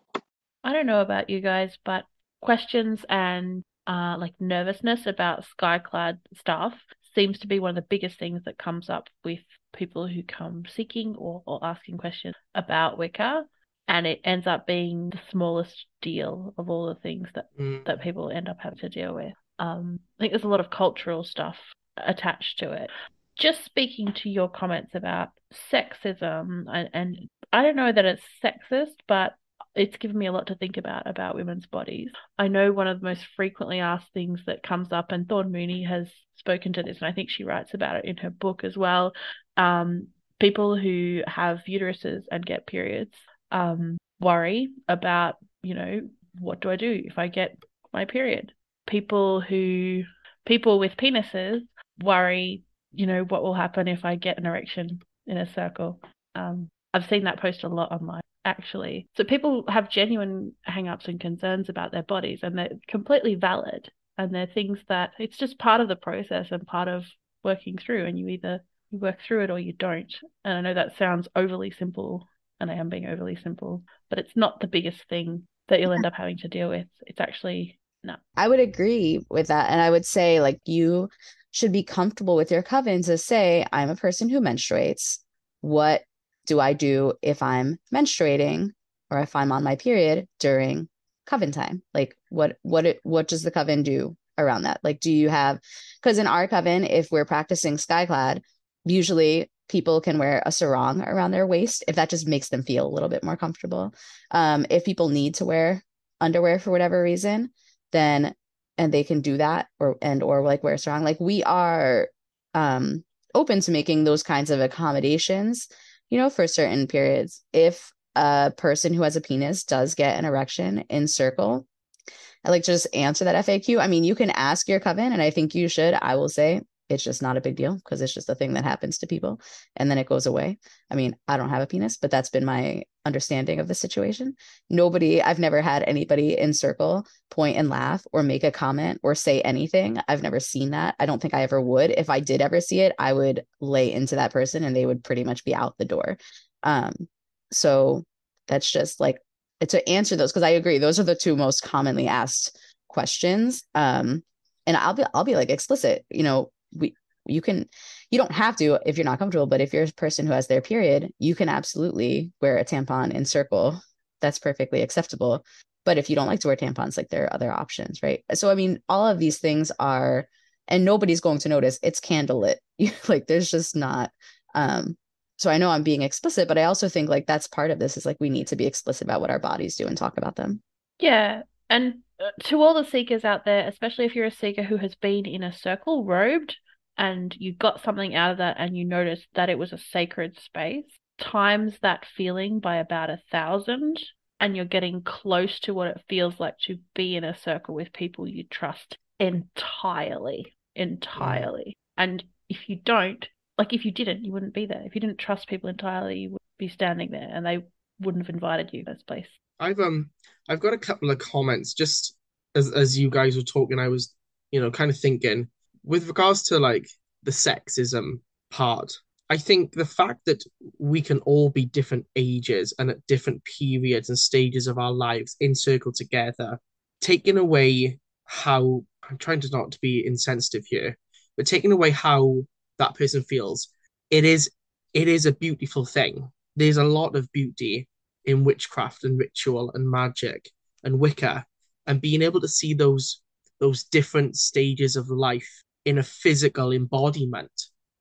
D: I don't know about you guys, but questions and uh, like nervousness about skyclad stuff seems to be one of the biggest things that comes up with people who come seeking or, or asking questions about Wicca. And it ends up being the smallest deal of all the things that, mm. that people end up having to deal with. Um, I think there's a lot of cultural stuff attached to it. Just speaking to your comments about sexism, and, and I don't know that it's sexist, but it's given me a lot to think about about women's bodies. I know one of the most frequently asked things that comes up, and Thorn Mooney has spoken to this, and I think she writes about it in her book as well. Um, people who have uteruses and get periods um, worry about, you know, what do I do if I get my period? People who, people with penises worry, you know, what will happen if I get an erection in a circle. Um, I've seen that post a lot online actually. So people have genuine hangups and concerns about their bodies, and they're completely valid. And they're things that it's just part of the process and part of working through. And you either you work through it or you don't. And I know that sounds overly simple and I am being overly simple, but it's not the biggest thing that you'll end up having to deal with. It's actually no.
A: I would agree with that. And I would say, like, you should be comfortable with your coven to say, I'm a person who menstruates. What do I do if I'm menstruating or if I'm on my period during coven time? Like, what what it, what does the coven do around that? Like, do you have because in our coven, if we're practicing skyclad, usually people can wear a sarong around their waist if that just makes them feel a little bit more comfortable. Um, if people need to wear underwear for whatever reason, then and they can do that or and or like wear a sarong. Like we are um open to making those kinds of accommodations, you know, for certain periods. If a person who has a penis does get an erection in circle, I like to just answer that FAQ. I mean, you can ask your coven, and I think you should. I will say it's just not a big deal because it's just a thing that happens to people and then it goes away. I mean, I don't have a penis, but that's been my understanding of the situation. Nobody, I've never had anybody in circle point and laugh or make a comment or say anything. I've never seen that. I don't think I ever would. If I did ever see it, I would lay into that person and they would pretty much be out the door. Um, so that's just like to answer those because I agree those are the two most commonly asked questions. Um, and I'll be I'll be like explicit. You know, we you can you don't have to if you're not comfortable, but if you're a person who has their period, you can absolutely wear a tampon in circle. That's perfectly acceptable. But if you don't like to wear tampons, like there are other options, right? So I mean, all of these things are and nobody's going to notice it's candlelit. like there's just not um so I know I'm being explicit, but I also think like that's part of this is like we need to be explicit about what our bodies do and talk about them.
D: Yeah. And uh, to all the seekers out there, especially if you're a seeker who has been in a circle robed and you got something out of that and you noticed that it was a sacred space, times that feeling by about a thousand, and you're getting close to what it feels like to be in a circle with people you trust entirely. Entirely. And if you don't, like if you didn't, you wouldn't be there. If you didn't trust people entirely, you would be standing there and they wouldn't have invited you to this place.
B: I've um I've got a couple of comments just as as you guys were talking, I was, you know, kind of thinking with regards to like the sexism part. I think the fact that we can all be different ages and at different periods and stages of our lives encircled together, taking away how I'm trying to not to be insensitive here, but taking away how that person feels, it is it is a beautiful thing. There's a lot of beauty in witchcraft and ritual and magic and Wicca, and being able to see those those different stages of life in a physical embodiment,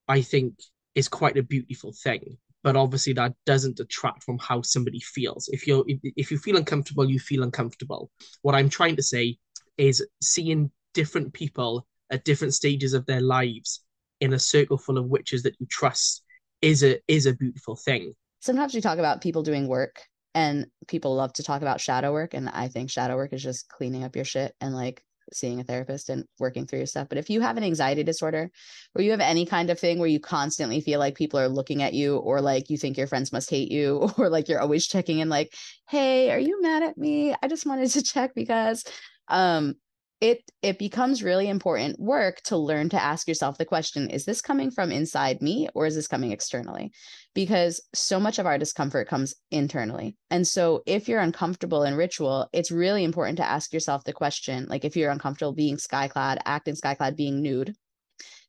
B: I think is quite a beautiful thing. But obviously, that doesn't detract from how somebody feels. If if, if you feel uncomfortable, you feel uncomfortable. What I'm trying to say is seeing different people at different stages of their lives in a circle full of witches that you trust is a is a beautiful thing.
A: Sometimes we talk about people doing work and people love to talk about shadow work and i think shadow work is just cleaning up your shit and like seeing a therapist and working through your stuff. But if you have an anxiety disorder or you have any kind of thing where you constantly feel like people are looking at you or like you think your friends must hate you or like you're always checking in like hey are you mad at me? I just wanted to check because um it it becomes really important work to learn to ask yourself the question is this coming from inside me or is this coming externally because so much of our discomfort comes internally and so if you're uncomfortable in ritual it's really important to ask yourself the question like if you're uncomfortable being skyclad acting skyclad being nude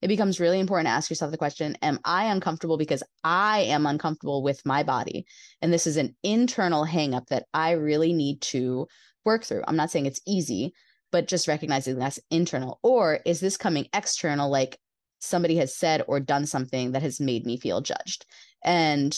A: it becomes really important to ask yourself the question Am I uncomfortable because I am uncomfortable with my body? And this is an internal hangup that I really need to work through. I'm not saying it's easy, but just recognizing that's internal or is this coming external like somebody has said or done something that has made me feel judged? And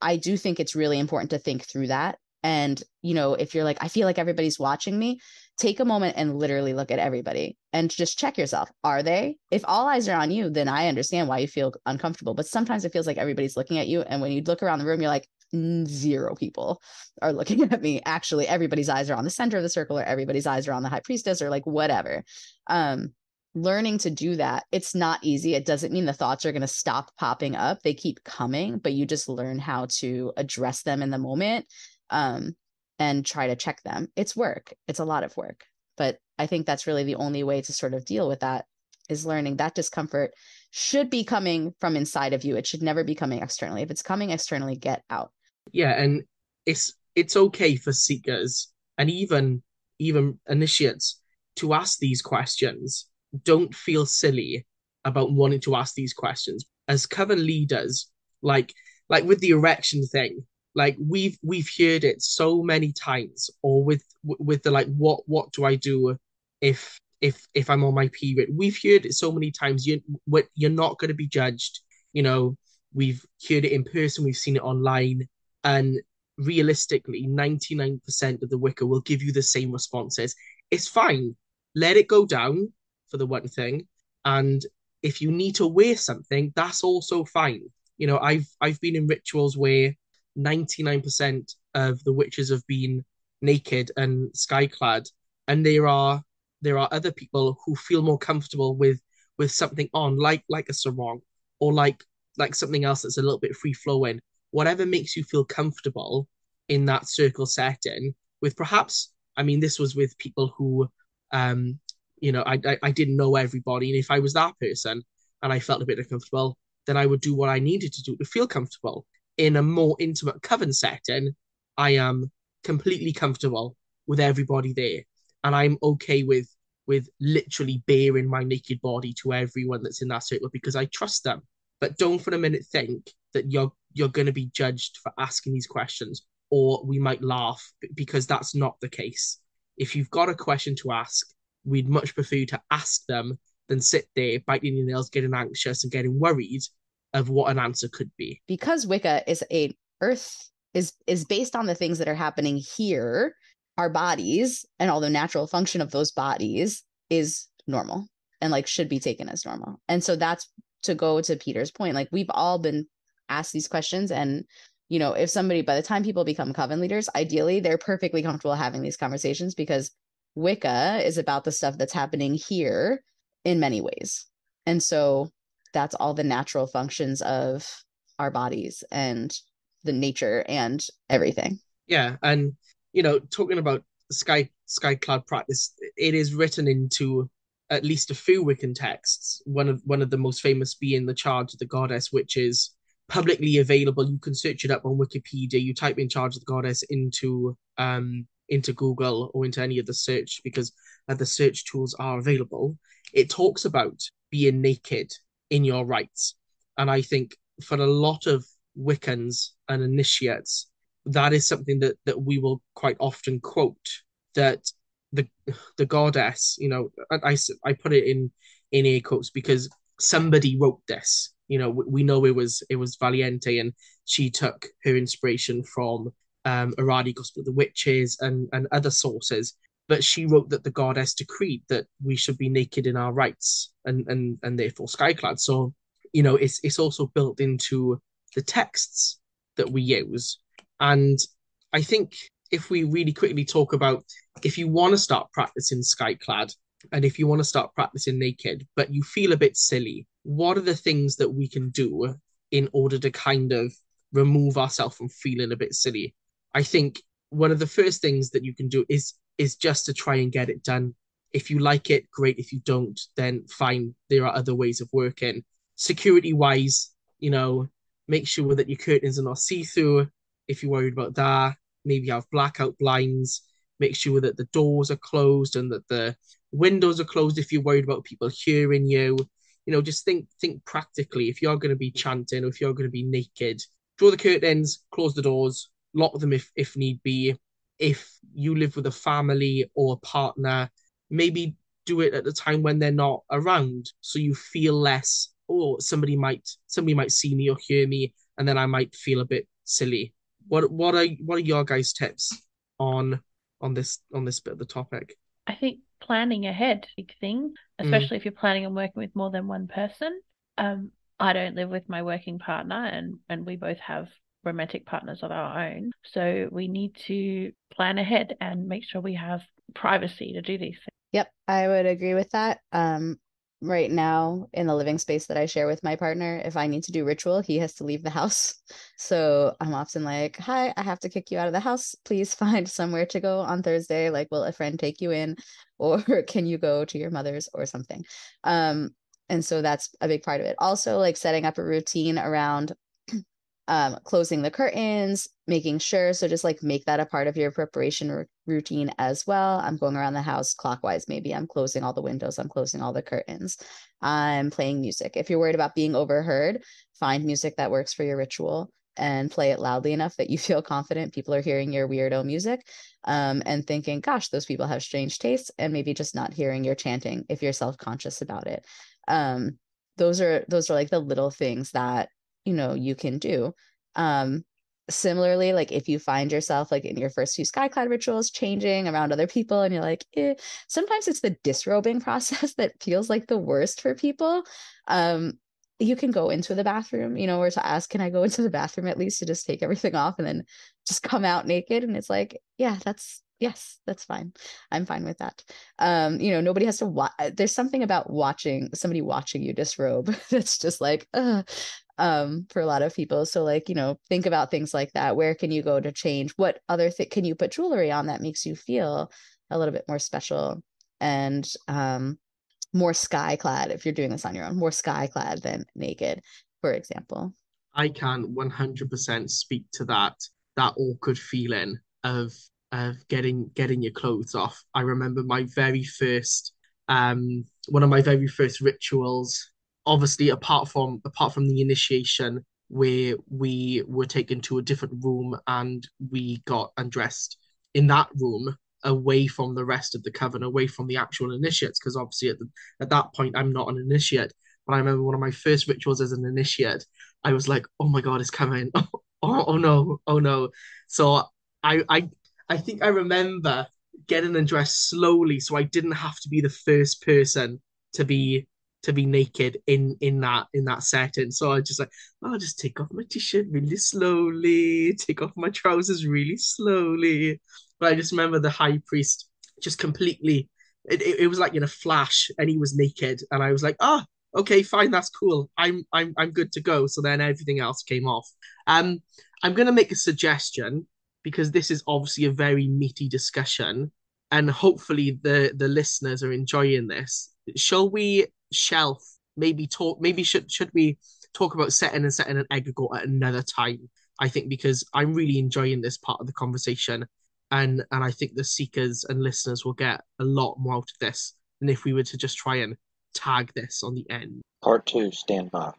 A: i do think it's really important to think through that. And you know if you're like i feel like everybody's watching me take a moment and literally look at everybody and just check yourself. Are they? If all eyes are on you then i understand why you feel uncomfortable. But sometimes it feels like everybody's looking at you. And when you look around the room you're like zero people are looking at me. Actually everybody's eyes are on the center of the circle or everybody's eyes are on the high priestess or like whatever. Um learning to do that it's not easy. It doesn't mean the thoughts are going to stop popping up. They keep coming but you just learn how to address them in the moment um and try to check them. It's work. It's a lot of work. But i think that's really the only way to sort of deal with that is learning. That discomfort should be coming from inside of you. It should never be coming externally. If it's coming externally get out
B: Yeah, and it's it's okay for seekers and even even initiates to ask these questions. Don't feel silly about wanting to ask these questions. As coven leaders, like like with the erection thing, like we've we've heard it so many times, or with with the like, what what do I do if if if I'm on my period? We've heard it so many times. You you're not going to be judged. You know, we've heard it in person, we've seen it online, and realistically, 99% of the Wicca will give you the same responses. It's fine. Let it go down for the one thing. And if you need to wear something, that's also fine. You know, I've I've been in rituals where 99% of the witches have been naked and skyclad. And there are there are other people who feel more comfortable with with something on, like like a sarong or like like something else that's a little bit free flowing whatever makes you feel comfortable in that circle setting with perhaps i mean this was with people who um you know I, I, I didn't know everybody and if i was that person and i felt a bit uncomfortable then i would do what i needed to do to feel comfortable. In a more intimate coven setting i am completely comfortable with everybody there and i'm okay with with literally baring my naked body to everyone that's in that circle because i trust them. But don't for a minute think that you're you're going to be judged for asking these questions or we might laugh because that's not the case. If you've got a question to ask, we'd much prefer you to ask them than sit there biting your nails, getting anxious and getting worried of what an answer could be.
A: Because Wicca is a earth is is based on the things that are happening here, our bodies and all the natural function of those bodies is normal and like should be taken as normal. And so that's to go to Peter's point. Like we've all been ask these questions. And you know if somebody by the time people become coven leaders ideally they're perfectly comfortable having these conversations because wicca is about the stuff that's happening here in many ways. And so that's all the natural functions of our bodies and the nature and everything.
B: Yeah. And you know talking about sky skyclad practice it is written into at least a few wiccan texts one of one of the most famous being the charge of the goddess which is publicly available. You can search it up on Wikipedia. You type in Charge of the Goddess into um into Google or into any of the search because uh, the search tools are available. It talks about being naked in your rites, and I think for a lot of Wiccans and initiates, that is something that that we will quite often quote that the the goddess, you know, I, I, I put it in in air quotes because somebody wrote this you know we know it was it was Valiente and she took her inspiration from um Aradia Gospel of the Witches and and other sources. But she wrote that the goddess decreed that we should be naked in our rites and and and therefore skyclad. So you know it's it's also built into the texts that we use. And I think if we really quickly talk about if you want to start practicing skyclad and if you want to start practicing naked but you feel a bit silly what are the things that we can do in order to kind of remove ourselves from feeling a bit silly? I think one of the first things that you can do is is just to try and get it done. If you like it, great. If you don't, then fine. There are other ways of working. Security wise, you know, make sure that your curtains are not see through. If you're worried about that, maybe have blackout blinds. Make sure that the doors are closed and that the windows are closed if you're worried about people hearing you you know, just think think practically. If you're going to be chanting or if you're going to be naked, draw the curtains, close the doors, lock them if if need be. If you live with a family or a partner, maybe do it at the time when they're not around, so you feel less. Oh, somebody might somebody might see me or hear me, and then I might feel a bit silly. What what are what are your guys' tips on on this on this bit of the topic?
D: I think planning ahead, big thing. Especially mm. if you're planning on working with more than one person. Um, I don't live with my working partner, and and we both have romantic partners of our own. So we need to plan ahead and make sure we have privacy to do these things.
A: Yep, I would agree with that. Um, right now in the living space that I share with my partner, if I need to do ritual, he has to leave the house. So I'm often like, Hi, I have to kick you out of the house. Please find somewhere to go on Thursday. Like, will a friend take you in? Or can you go to your mother's or something? Um, and so that's a big part of it. Also, like setting up a routine around um, closing the curtains, making sure. So just like make that a part of your preparation r- routine as well. I'm going around the house clockwise. Maybe I'm closing all the windows, I'm closing all the curtains. I'm playing music. If you're worried about being overheard, find music that works for your ritual and play it loudly enough that you feel confident people are hearing your weirdo music um, and thinking, gosh, those people have strange tastes, and maybe just not hearing your chanting if you're self conscious about it. Um, those are those are like the little things that you know you can do. Um similarly like if you find yourself like in your first few skyclad rituals changing around other people and you're like eh, sometimes it's the disrobing process that feels like the worst for people. Um you can go into the bathroom you know or to ask can i go into the bathroom at least to just take everything off and then just come out naked? And it's like yeah that's yes that's fine. I'm fine with that. Um you know nobody has to watch there's something about watching somebody watching you disrobe that's just like Ugh um for a lot of people. So like you know think about things like that. Where can you go to change? What other thing can you put jewelry on that makes you feel a little bit more special and um more sky clad if you're doing this on your own more sky clad than naked for example?
B: I can 100% speak to that that awkward feeling of of getting getting your clothes off. I remember my very first um one of my very first rituals obviously apart from apart from the initiation where we were taken to a different room and we got undressed in that room away from the rest of the coven away from the actual initiates because obviously at, the, at that point i'm not an initiate. But i remember one of my first rituals as an initiate i was like oh my god it's coming. Oh, oh, oh no oh no. So i i i think i remember getting undressed slowly so i didn't have to be the first person to be to be naked in in that in that setting. So I just like, oh, I'll just take off my t-shirt really slowly, take off my trousers really slowly. But I just remember the high priest just completely it, it, it was like in a flash and he was naked and I was like, oh, okay, fine, that's cool. I'm I'm I'm good to go. So then everything else came off. Um I'm gonna make a suggestion because this is obviously a very meaty discussion and hopefully the the listeners are enjoying this. Shall we shelf maybe talk maybe should should we talk about setting and setting an egregore at another time? I think because i'm really enjoying this part of the conversation and and i think the seekers and listeners will get a lot more out of this than if we were to just try and tag this on the end.
C: Part two stand by.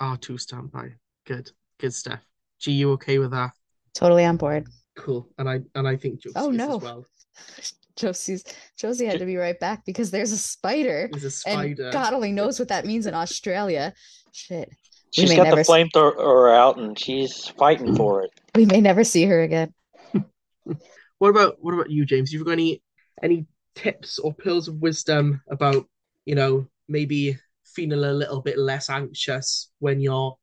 B: R2 stand by. Good good stuff. G you okay with that?
A: Totally on board.
B: Cool and i and i think
A: oh no. well Josie's Josie had to be right back because there's a spider.
B: There's a spider.
A: And God only knows what that means in Australia. Shit.
C: She's got the flamethrower out and she's fighting for it.
A: We may never see her again.
B: what about what about you, James? You've got any any tips or pills of wisdom about, you know, maybe feeling a little bit less anxious when you're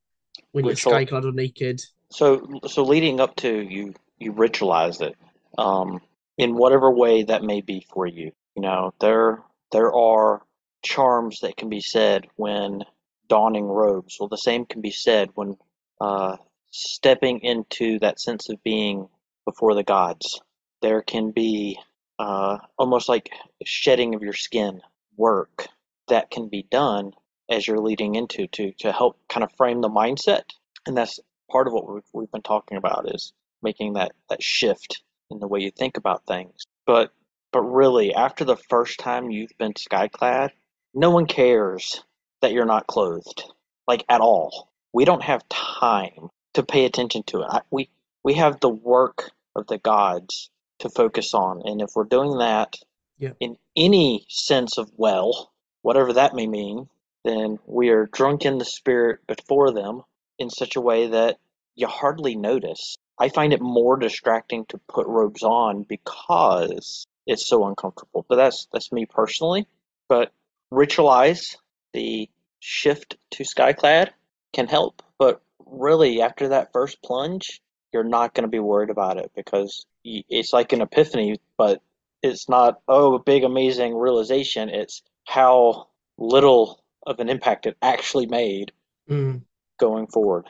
B: when you're skyclad or naked?
C: So so leading up to you you ritualize it. Um in whatever way that may be for you. You know, there there are charms that can be said when donning robes. Well, the same can be said when uh, stepping into that sense of being before the gods. There can be uh, almost like shedding of your skin work that can be done as you're leading into to to help kind of frame the mindset, and that's part of what we've, we've been talking about is making that that shift in the way you think about things. But but really, after the first time you've been skyclad, no one cares that you're not clothed, like at all. We don't have time to pay attention to it. We we have the work of the gods to focus on, and if we're doing that
B: yeah.
C: in any sense of well, whatever that may mean, then we are drunk in the spirit before them in such a way that you hardly notice. I find it more distracting to put robes on because it's so uncomfortable. But that's that's me personally. But ritualize the shift to skyclad can help. But really, after that first plunge, you're not going to be worried about it because it's like an epiphany, but it's not oh a big amazing realization. It's how little of an impact it actually made
B: mm.
C: going forward.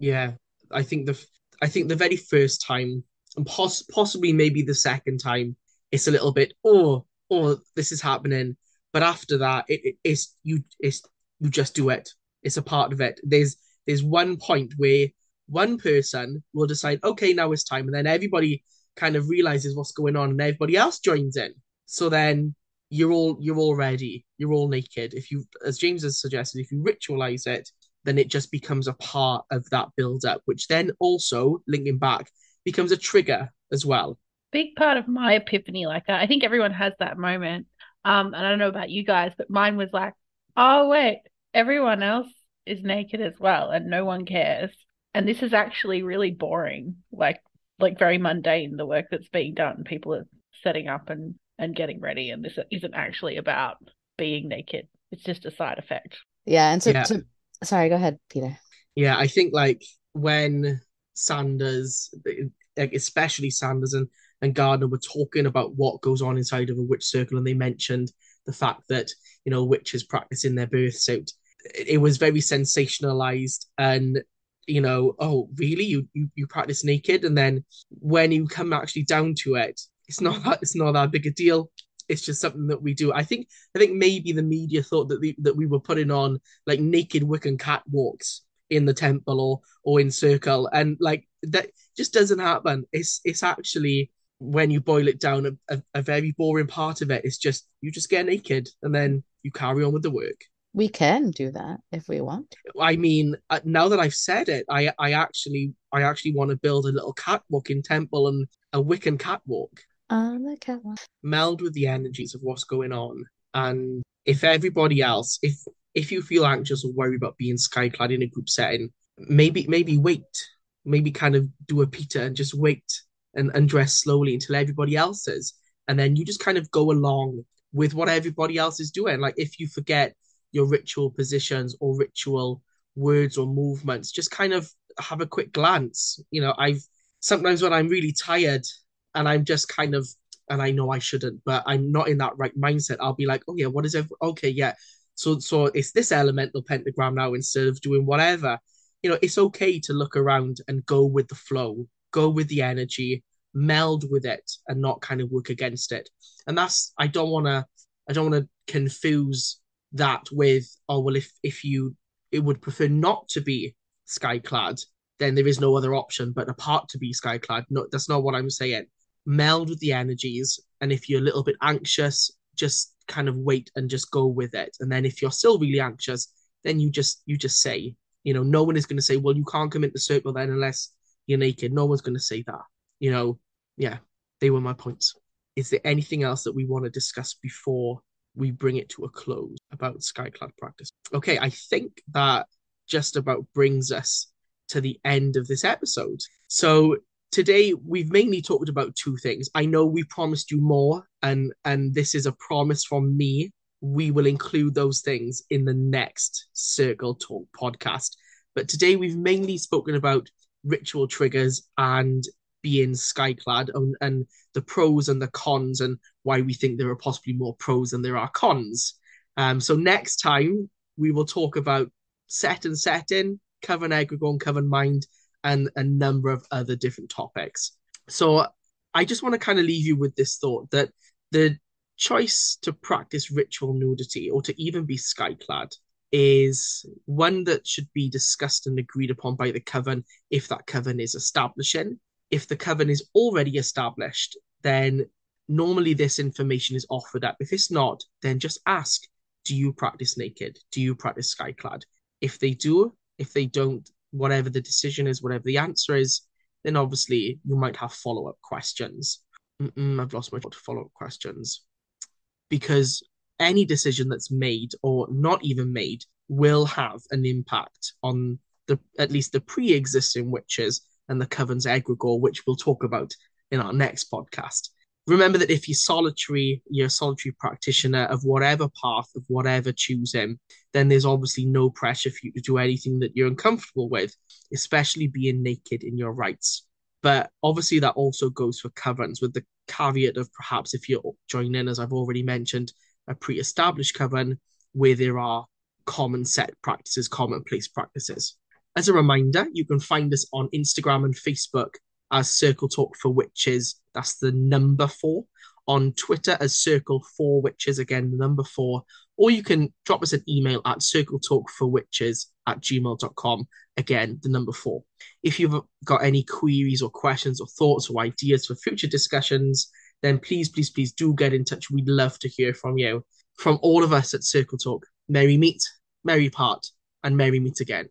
B: Yeah, I think the I think the very first time, and poss- possibly maybe the second time, it's a little bit oh oh this is happening. But after that, it, it, it's you it's you just do it. It's a part of it. There's there's one point where one person will decide, okay, now it's time, and then everybody kind of realizes what's going on, and everybody else joins in. So then you're all you're all ready. You're all naked. If you, as James has suggested, if you ritualize it, then it just becomes a part of that build up, which then also linking back becomes a trigger as well.
D: Big part of my epiphany like that. I think everyone has that moment. Um, and I don't know about you guys, but mine was like, oh wait, everyone else is naked as well, and no one cares. And this is actually really boring, like like very mundane. The work that's being done, people are setting up and and getting ready, and this isn't actually about being naked. It's just a side effect.
A: Yeah, and so, yeah. so sorry, go ahead, Peter.
B: Yeah, I think like when Sanders, like especially Sanders and, and Gardner, were talking about what goes on inside of a witch circle, and they mentioned the fact that you know witches practice in their birth suit. It was very sensationalized, and you know, oh really? You you, you practice naked, and then when you come actually down to it, it's not that it's not that big a deal it's just something that we do. I think I think maybe the media thought that the, that we were putting on like naked Wiccan catwalks in the temple or or in circle, and like that just doesn't happen. It's it's actually when you boil it down, a, a, very boring part of it is just you just get naked and then you carry on with the work.
A: We can do that if we want.
B: I mean, uh, now that I've said it, I I actually I actually want to build a little catwalk in temple and a Wiccan catwalk
A: on the catwalk.
B: Meld with the energies of what's going on. And if everybody else, if if you feel anxious or worried about being skyclad in a group setting, maybe maybe wait. Maybe kind of do a Peter and just wait and, and dress slowly until everybody else is. And then you just kind of go along with what everybody else is doing. Like if you forget your ritual positions or ritual words or movements, just kind of have a quick glance. You know, I've sometimes when I'm really tired and I'm just kind of and I know I shouldn't, but I'm not in that right mindset. I'll be like, oh yeah, what is it? Okay, yeah. So so it's this elemental pentagram now instead of doing whatever. You know, it's okay to look around and go with the flow, go with the energy, meld with it, and not kind of work against it. And that's I don't wanna I don't wanna confuse that with, oh well if if you it would prefer not to be skyclad, then there is no other option but apart to be skyclad. No, that's not what I'm saying meld with the energies. And if you're a little bit anxious, just kind of wait and just go with it. And then if you're still really anxious, then you just you just say, you know, no one is going to say, well, you can't come into the circle then unless you're naked. No one's going to say that. You know, yeah, they were my points. Is there anything else that we want to discuss before we bring it to a close about Skyclad practice? Okay, I think that just about brings us to the end of this episode. So today we've mainly talked about two things. I know we promised you more, and and this is a promise from me. We will include those things in the next Circle Talk podcast. But today we've mainly spoken about ritual triggers and being skyclad and, and the pros and the cons and why we think there are possibly more pros than there are cons. Um, so next time we will talk about set and setting, coven egregore and coven mind, and a number of other different topics. So I just want to kind of leave you with this thought that the choice to practice ritual nudity or to even be skyclad is one that should be discussed and agreed upon by the coven if that coven is establishing. If the coven is already established, then normally this information is offered up. If it's not, then just ask Do you practice naked? Do you practice skyclad? If they do, if they don't, whatever the decision is, whatever the answer is, then obviously you might have follow up questions. Mm-mm, I've lost my thought to follow up questions. Because any decision that's made or not even made will have an impact on the at least the pre-existing witches and the coven's egregore, which we'll talk about in our next podcast remember that if you're solitary, you're a solitary practitioner of whatever path, of whatever choosing, then there's obviously no pressure for you to do anything that you're uncomfortable with, especially being naked in your rites. But obviously, that also goes for covens, with the caveat of perhaps if you're joining, as I've already mentioned, a pre established coven where there are common set practices, commonplace practices. As a reminder, you can find us on Instagram and Facebook as Circle Talk for Witches. That's the number four. On Twitter as Circle for Witches, again, the number four. or you can drop us an email at circletalkforwitches at gmail.com. Again, the number four. If you've got any queries or questions or thoughts or ideas for future discussions, then please, please, please do get in touch. We'd love to hear from you. From all of us at Circle Talk, merry meet, merry part, and merry meet again.